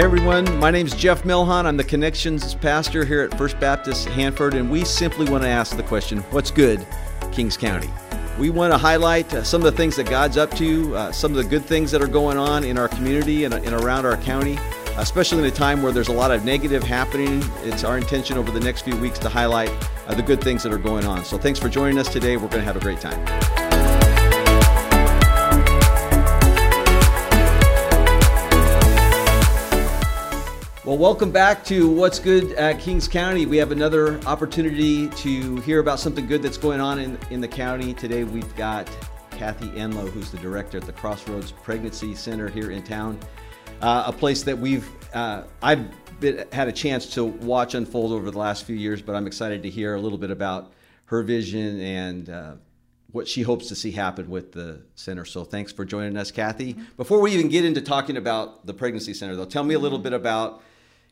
Hey everyone, my name is Jeff Milhon. I'm the Connections Pastor here at First Baptist Hanford, and we simply want to ask the question what's good, Kings County? We want to highlight uh, some of the things that God's up to, uh, some of the good things that are going on in our community and, and around our county, especially in a time where there's a lot of negative happening. It's our intention over the next few weeks to highlight uh, the good things that are going on. So thanks for joining us today. We're going to have a great time. Well, welcome back to What's Good at Kings County. We have another opportunity to hear about something good that's going on in, in the county. Today we've got Kathy Enlow, who's the director at the Crossroads Pregnancy Center here in town, uh, a place that we've uh, I've been, had a chance to watch unfold over the last few years, but I'm excited to hear a little bit about her vision and uh, what she hopes to see happen with the center. So thanks for joining us, Kathy. Mm-hmm. Before we even get into talking about the pregnancy center, though, tell me a little bit about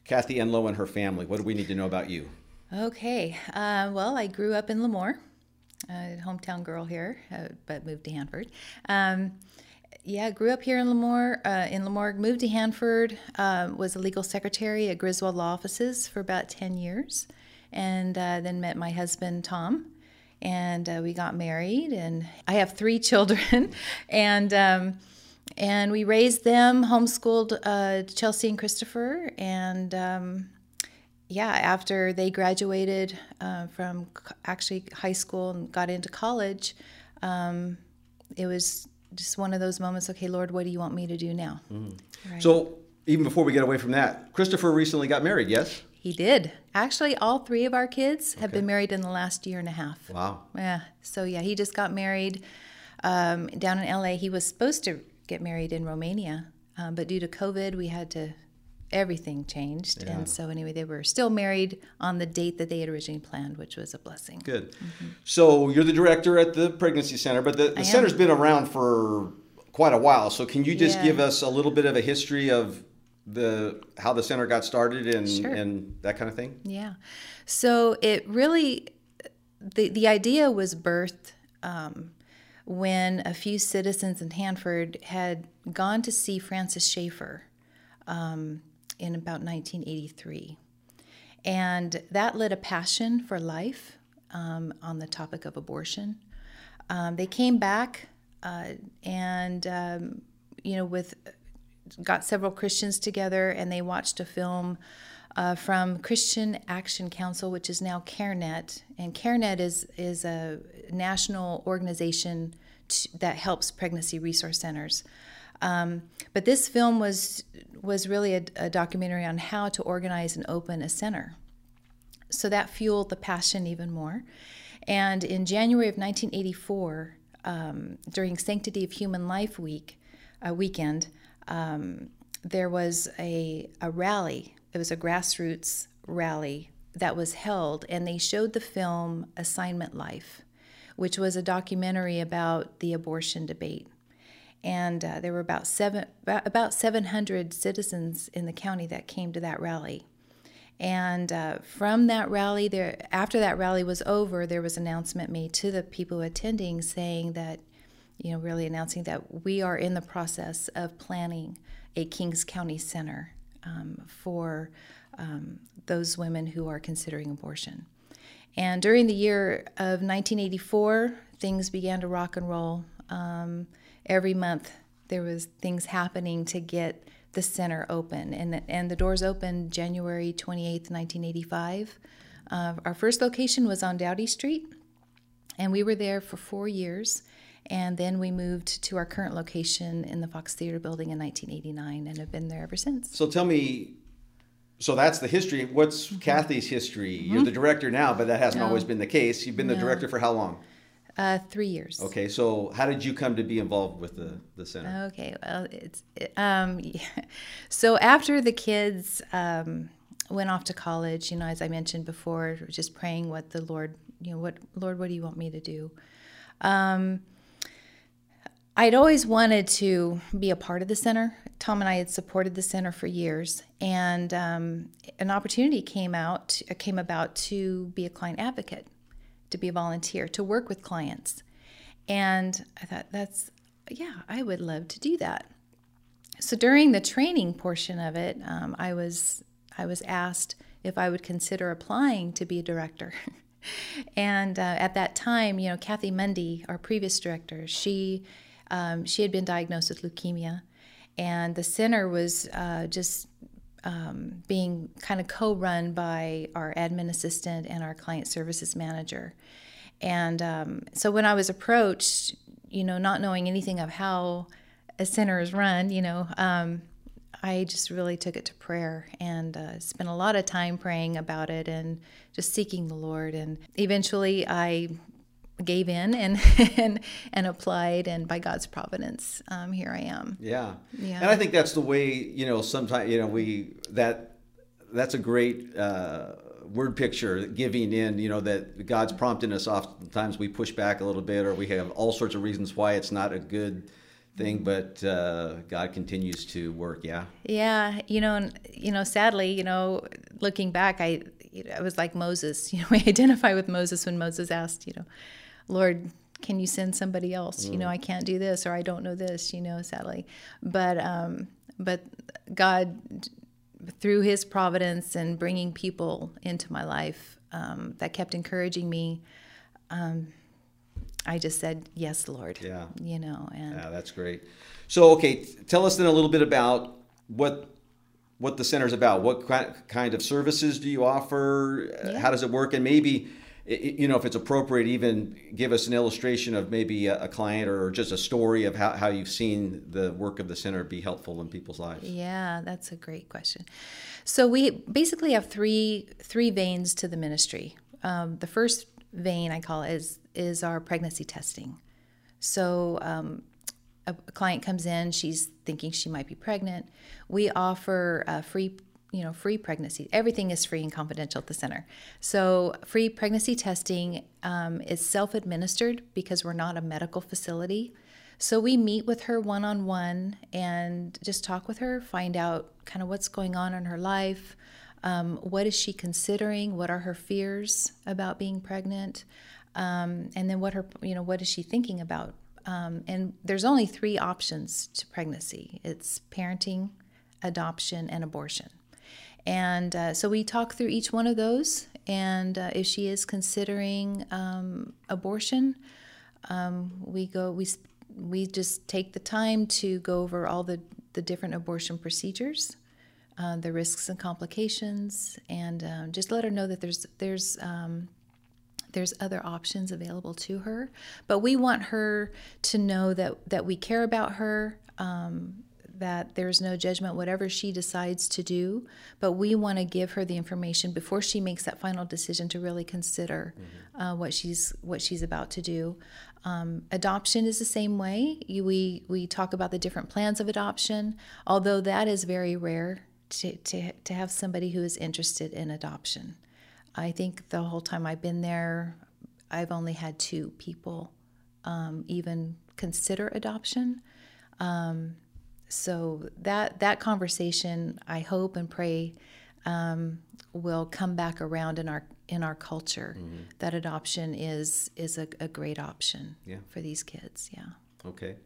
Kathy Enlow and her family. What do we need to know about you? Okay. Uh, well, I grew up in Lemoore, uh, hometown girl here, uh, but moved to Hanford. Um, yeah, grew up here in Lemoore. Uh, in Lemoore, moved to Hanford. Um, was a legal secretary at Griswold Law Offices for about ten years, and uh, then met my husband Tom, and uh, we got married. And I have three children, and. Um, and we raised them, homeschooled uh, Chelsea and Christopher, and um, yeah, after they graduated uh, from actually high school and got into college, um, it was just one of those moments. Okay, Lord, what do you want me to do now? Mm. Right. So even before we get away from that, Christopher recently got married. Yes. He did. Actually, all three of our kids have okay. been married in the last year and a half. Wow. Yeah. So yeah, he just got married um, down in LA. He was supposed to get married in Romania, um, but due to COVID, we had to everything changed. Yeah. And so, anyway, they were still married on the date that they had originally planned, which was a blessing. Good. Mm-hmm. So, you're the director at the Pregnancy Center, but the, the center's been around for quite a while. So, can you just yeah. give us a little bit of a history of the how the center got started and sure. and that kind of thing? Yeah. So, it really the the idea was birthed um, when a few citizens in Hanford had gone to see Francis Schaeffer um, in about 1983. And that lit a passion for life um, on the topic of abortion. Um, they came back uh, and, um, you know, with got several Christians together and they watched a film uh, from Christian Action Council, which is now CareNet. And CareNet is, is a national organization to, that helps pregnancy resource centers. Um, but this film was was really a, a, documentary on how to organize and open a center. So that fueled the passion even more. And in January of 1984, um, during Sanctity of Human Life Week, a weekend, um, there was a, a rally it was a grassroots rally that was held, and they showed the film Assignment Life, which was a documentary about the abortion debate. And uh, there were about seven about 700 citizens in the county that came to that rally. And uh, from that rally, there after that rally was over, there was announcement made to the people attending saying that, you know, really announcing that we are in the process of planning a Kings County Center um, for um, those women who are considering abortion. And during the year of 1984, things began to rock and roll. Um, every month, there was things happening to get the center open, and and the doors opened January 28th, 1985. Uh, our first location was on Douty Street, and we were there for four years. And then we moved to our current location in the Fox Theater building in 1989 and have been there ever since. So tell me, so that's the history. What's mm-hmm. Kathy's history? Mm-hmm. You're the director now, but that hasn't no. always been the case. You've been the no. director for how long? Uh, three years. Okay, so how did you come to be involved with the, the center? Okay, well, it's um, yeah. so after the kids um, went off to college, you know, as I mentioned before, just praying what the Lord, you know, what Lord, what do you want me to do? Um, I'd always wanted to be a part of the center. Tom and I had supported the center for years, and um, an opportunity came out came about to be a client advocate, to be a volunteer, to work with clients, and I thought that's yeah, I would love to do that. so during the training portion of it, um, I was I was asked if I would consider applying to be a director. and uh, at that time, you know, Kathy Mundy, our previous director, she um, she had been diagnosed with leukemia, and the center was uh, just um, being kind of co-run by our admin assistant and our client services manager. And um, so when I was approached, you know, not knowing anything of how a center is run, you know, um, I just really took it to prayer and uh, spent a lot of time praying about it and just seeking the Lord. And eventually, I gave in and and and applied and by god's providence um, here i am. Yeah. Yeah. And i think that's the way you know sometimes you know we that that's a great uh, word picture giving in you know that god's prompting us. Oftentimes we push back a little bit or we have all sorts of reasons why it's not a good thing but uh, god continues to work yeah. Yeah you know and you know sadly you know looking back i I was like Moses. You know, we identify with Moses when Moses asked, you know, Lord, can you send somebody else? Mm. You know, mm. I can't do this or I don't know this, you know, sadly. But um, but God through his providence and bringing people into my life um, that kept encouraging me um, I just said yes, Lord. Yeah. You know, and yeah, that's great. So, okay, tell us then a little bit about what what the center's about. What kind of services do you offer? Yeah. How does it work? And maybe you know, if it's appropriate, even give us an illustration of maybe a, a, client or just a story of how, how you've seen the work of the center be helpful in people's lives. Yeah, that's a great question. So we basically have three three veins to the ministry. Um, the first vein I call is is our pregnancy testing. So um, a client comes in, she's thinking she might be pregnant. We offer a free you know, free pregnancy. Everything is free and confidential at the center. So, free pregnancy testing um, is self administered because we're not a medical facility. So, we meet with her one on one and just talk with her, find out kind of what's going on in her life. Um, what is she considering? What are her fears about being pregnant? Um, and then what her, you know, what is she thinking about? Um, and there's only three options to pregnancy. It's parenting, adoption, and abortion. And uh, so we talk through each one of those. And uh, if she is considering um, abortion, um, we go we we just take the time to go over all the the different abortion procedures, uh, the risks and complications, and um, just let her know that there's there's um, there's other options available to her. But we want her to know that that we care about her. Um, that there's no judgment, whatever she decides to do, but we want to give her the information before she makes that final decision to really consider mm-hmm. uh, what she's what she's about to do. Um, adoption is the same way. You, we we talk about the different plans of adoption, although that is very rare to, to, to have somebody who is interested in adoption. I think the whole time I've been there, I've only had two people um, even consider adoption. Um, so that that conversation, I hope and pray, um, will come back around in our in our culture. Mm-hmm. That adoption is is a, a great option yeah. for these kids. Yeah. Okay.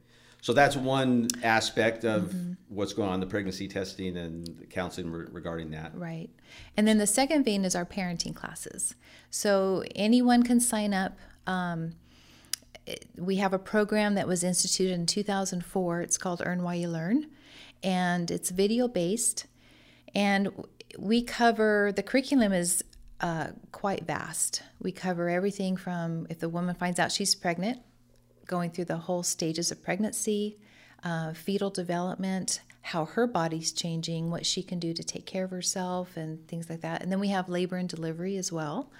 So that's one aspect of mm-hmm. what's going on the pregnancy testing and counseling re- regarding that. Right. And then the second vein is our parenting classes. So anyone can sign up. Um, we have a program that was instituted in 2004. It's called Earn While You Learn, and it's video based. And we cover the curriculum is uh, quite vast. We cover everything from if the woman finds out she's pregnant, going through the whole stages of pregnancy, uh, fetal development, how her body's changing, what she can do to take care of herself, and things like that. And then we have labor and delivery as well,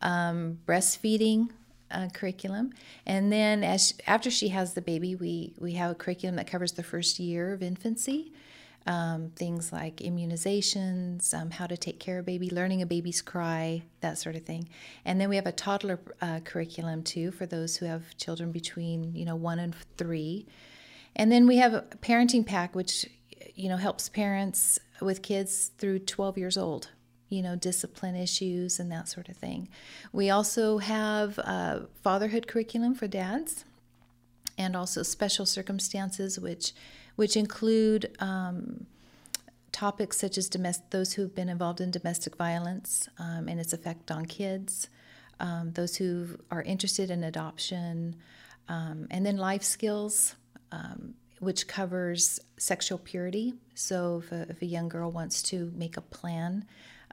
um, breastfeeding, uh, curriculum, and then as after she has the baby, we we have a curriculum that covers the first year of infancy. Um, things like immunizations, um, how to take care of baby, learning a baby's cry, that sort of thing. And then we have a toddler uh, curriculum too for those who have children between you know one and three. And then we have a parenting pack, which you know helps parents with kids through 12 years old you know, discipline issues and that sort of thing. We also have a fatherhood curriculum for dads. and also special circumstances, which which include um, topics such as those who've been involved in domestic violence um, and its effect on kids, um, those who are interested in adoption, um, and then life skills, um, which covers sexual purity. So if a, if a young girl wants to make a plan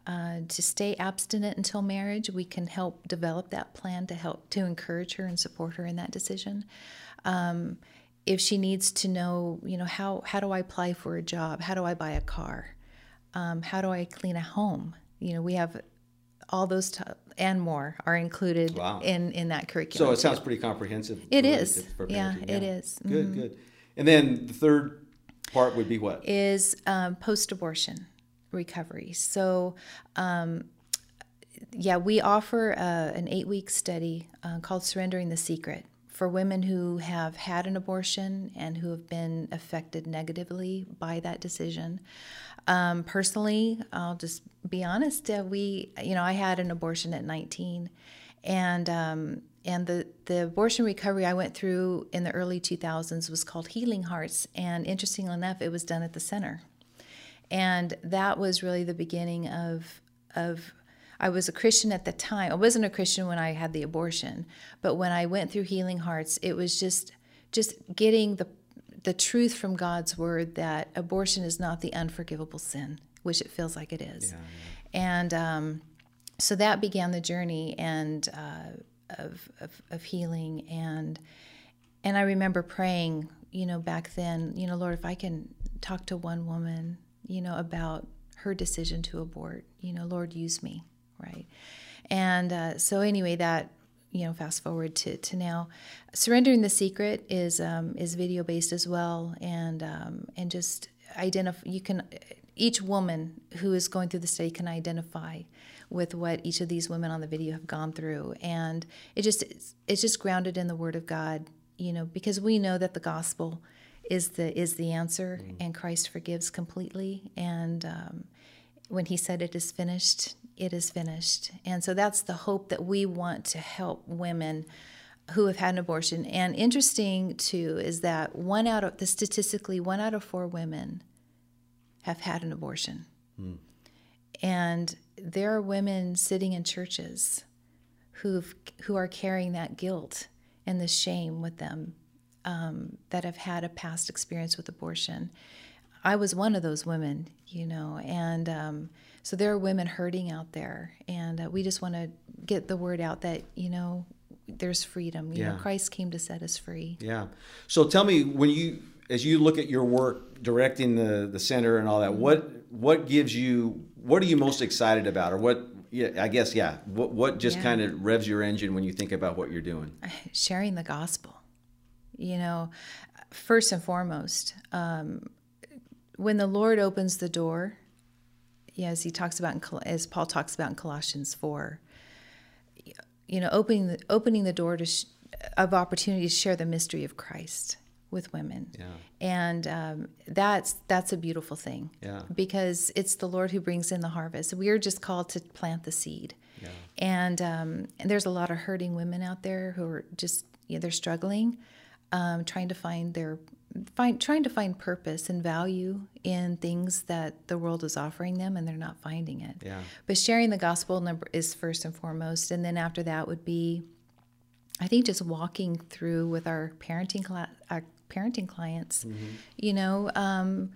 uh, to stay abstinent until marriage, we can help develop that plan to help to encourage her and support her in that decision. Um, if she needs to know, you know, how how do I apply for a job? How do I buy a car? Um, how do I clean a home? You know, we have all those t- and more are included wow. in in that curriculum. So it sounds pretty comprehensive. It is. Yeah, yeah, it is. Good, mm-hmm. good. And then the third part would be what? Is um, post-abortion recovery. So. Um, yeah, we offer uh, an eight week study uh, called Surrendering the Secret for women who have had an abortion and who have been affected negatively by that decision. Um, personally, I'll just be honest. Uh, we, you know, I had an abortion at 19, and um, and the the abortion recovery I went through in the early 2000s was called Healing Hearts, and interestingly enough, it was done at the center, and that was really the beginning of of I was a Christian at the time. I wasn't a Christian when I had the abortion, but when I went through Healing Hearts, it was just just getting the the truth from God's word that abortion is not the unforgivable sin, which it feels like it is. Yeah, yeah. And um, so that began the journey and uh, of, of, of healing and and I remember praying, you know, back then, you know, Lord, if I can talk to one woman, you know, about her decision to abort, you know, Lord, use me, right? And uh, so anyway, that you know, fast forward to, to now, surrendering the secret is um, is video based as well, and um, and just identify. You can each woman who is going through the study can identify with what each of these women on the video have gone through, and it just it's, it's just grounded in the Word of God, you know, because we know that the gospel is the is the answer, mm. and Christ forgives completely, and um, when He said it is finished, it is finished. And so that's the hope that we want to help women who have had an abortion. And interesting too is that one out of the statistically one out of four women have had an abortion. Hmm. And there are women sitting in churches who've who are carrying that guilt and the shame with them um, that have had a past experience with abortion. I was one of those women, you know, and um, so there are women hurting out there, and uh, we just want to get the word out that you know there's freedom. You yeah. know, Christ came to set us free. Yeah. So tell me when you as you look at your work directing the the center and all that, what what gives you what are you most excited about, or what? Yeah, I guess yeah. What what just yeah. kind of revs your engine when you think about what you're doing? Sharing the gospel. You know, first and foremost, um, when the Lord opens the door yeah, as he talks about in, as Paul talks about in Colossians four, you know, opening the, opening the door to sh- of opportunity to share the mystery of Christ with women, yeah. and um, that's that's a beautiful thing, yeah. because it's the Lord who brings in the harvest. We are just called to plant the seed, yeah. and um, and there's a lot of hurting women out there who are just you know, they're struggling, um, trying to find their find trying to find purpose and value in things that the world is offering them and they're not finding it. Yeah. But sharing the gospel number is first and foremost and then after that would be I think just walking through with our parenting cl- our parenting clients. Mm-hmm. You know, um,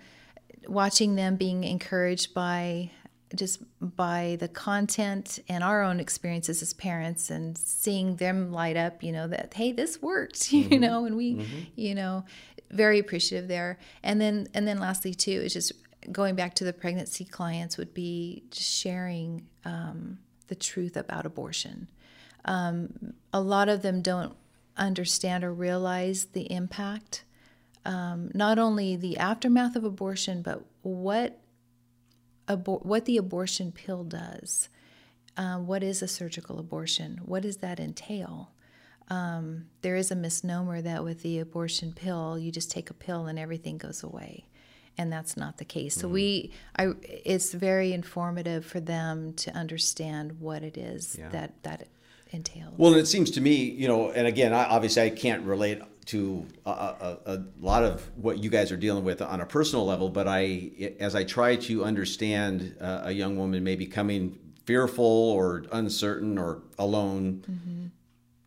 watching them being encouraged by just by the content and our own experiences as parents and seeing them light up you know that hey this worked mm-hmm. you know and we mm-hmm. you know very appreciative there. And then and then lastly too is just going back to the pregnancy clients would be just sharing um, the truth about abortion. Um, a lot of them don't understand or realize the impact, um, not only the aftermath of abortion, but what abor- what the abortion pill does. Uh, what is a surgical abortion? What does that entail? um, there is a misnomer that with the abortion pill, you just take a pill and everything goes away, and that's not the case. So mm-hmm. we, I, it's very informative for them to understand what it is yeah. that that entails. Well, and it seems to me, you know, and again, I, obviously, I can't relate to a, a, a, lot of what you guys are dealing with on a personal level, but I, as I try to understand uh, a young woman maybe coming fearful or uncertain or alone, mm-hmm.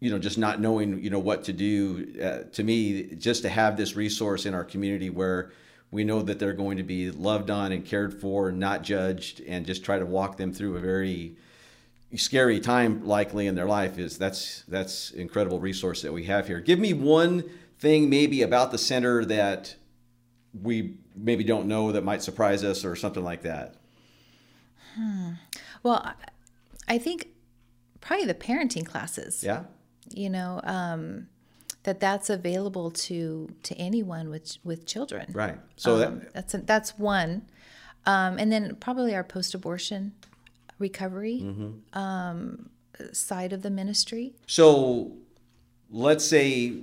you know, just not knowing, you know, what to do. Uh, to me, just to have this resource in our community where we know that they're going to be loved on and cared for, not judged, and just try to walk them through a very scary time likely in their life is that's that's incredible resource that we have here. Give me one thing maybe about the center that we maybe don't know that might surprise us or something like that. Hmm. Well, I think probably the parenting classes. Yeah. You know, um, that that's available to to anyone with with children. Right. So um, that, that's a, that's one, um, and then probably our post abortion recovery mm-hmm. um, side of the ministry. So, let's say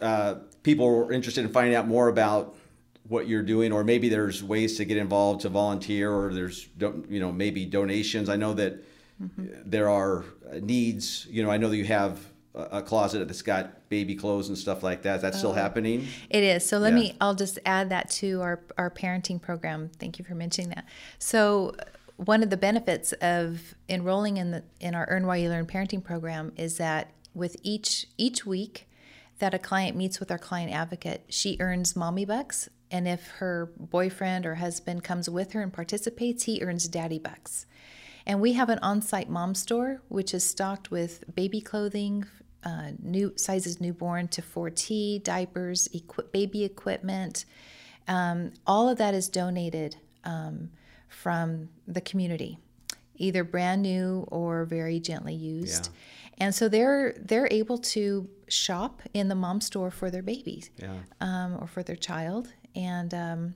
uh, people are interested in finding out more about what you're doing, or maybe there's ways to get involved to volunteer, or there's you know maybe donations. I know that mm-hmm. there are needs. You know, I know that you have a closet that's got baby clothes and stuff like that. Is that oh, still happening? It is. So let yeah. me. I'll just add that to our our parenting program. Thank you for mentioning that. So one of the benefits of enrolling in the in our Earn While You Learn parenting program is that with each each week that a client meets with our client advocate, she earns mommy bucks, and if her boyfriend or husband comes with her and participates, he earns daddy bucks. And we have an on-site mom store which is stocked with baby clothing, uh, new sizes newborn to 4T, diapers, equi- baby equipment. Um, all of that is donated. Um, from the community, either brand new or very gently used. Yeah. And so they're they're able to shop in the mom store for their babies yeah. um, or for their child. And um,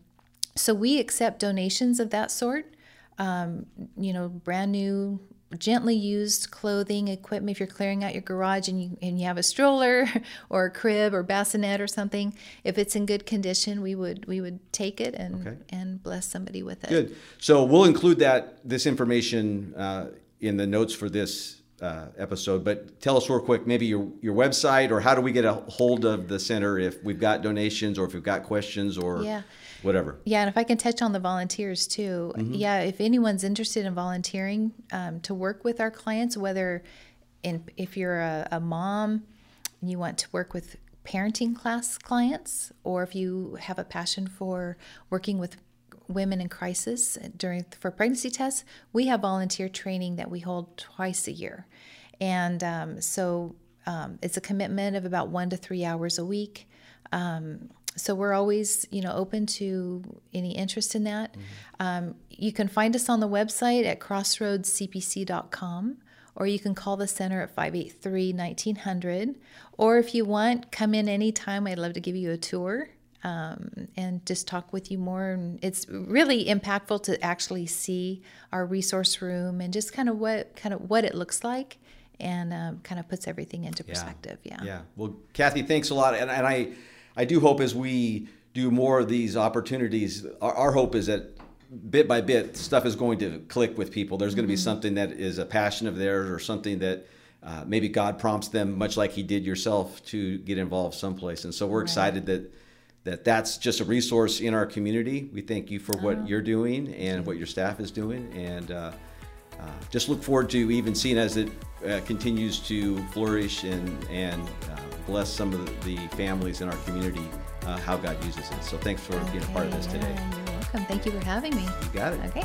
so we accept donations of that sort. Um, you know, brand new gently used clothing equipment if you're clearing out your garage and you and you have a stroller or a crib or bassinet or something. If it's in good condition we would we would take it and okay. and bless somebody with it. Good. So we'll include that this information uh, in the notes for this uh, episode but tell us real quick maybe your your website or how do we get a hold of the center if we've got donations or if we've got questions or yeah whatever. Yeah, and if I can touch on the volunteers too, mm-hmm. yeah, if anyone's interested in volunteering um, to work with our clients, whether in if you're a, a mom and you want to work with parenting class clients, or if you have a passion for working with women in crisis during for pregnancy tests, we have volunteer training that we hold twice a year, and um, so um, it's a commitment of about one to three hours a week. Um, so we're always you know open to any interest in that. Mm-hmm. um, you can find us on the website at crossroadscpc.com or you can call the center at 583-1900 or if you want come in anytime. I'd love to give you a tour um, and just talk with you more. And it's really impactful to actually see our resource room and just kind of what kind of what it looks like and um, kind of puts everything into perspective. Yeah. Yeah. Well kathy thanks a lot. And, and i I do hope as we do more of these opportunities, our, our hope is that bit by bit stuff is going to click with people. There's going to be mm-hmm. something that is a passion of theirs or something that uh, maybe God prompts them, much like He did yourself, to get involved someplace. And so we're right. excited that that that's just a resource in our community. We thank you for what oh. you're doing and what your staff is doing, and uh, uh, just look forward to even seeing as it uh, continues to flourish and and uh, bless some of the, families in our community uh, how God uses it. So thanks for okay, being a part of this today. Yeah, you're welcome. Thank you for having me. You got it. Okay.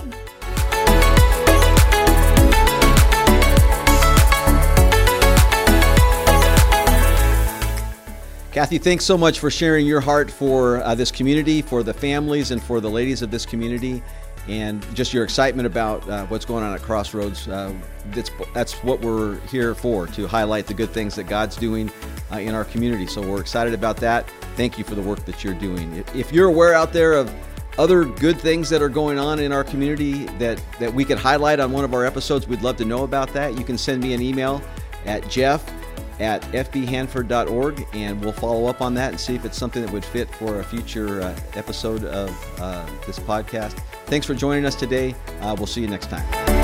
Kathy, thanks so much for sharing your heart for uh, this community, for the families, and for the ladies of this community and just your excitement about uh, what's going on at Crossroads. Uh, that's, that's what we're here for, to highlight the good things that God's doing uh, in our community. So we're excited about that. Thank you for the work that you're doing. If you're aware out there of other good things that are going on in our community that, that we could highlight on one of our episodes, we'd love to know about that. You can send me an email at jeff at fbhanford.org and we'll follow up on that and see if it's something that would fit for a future uh, episode of uh, this podcast. Thanks for joining us today. Uh, we'll see you next time.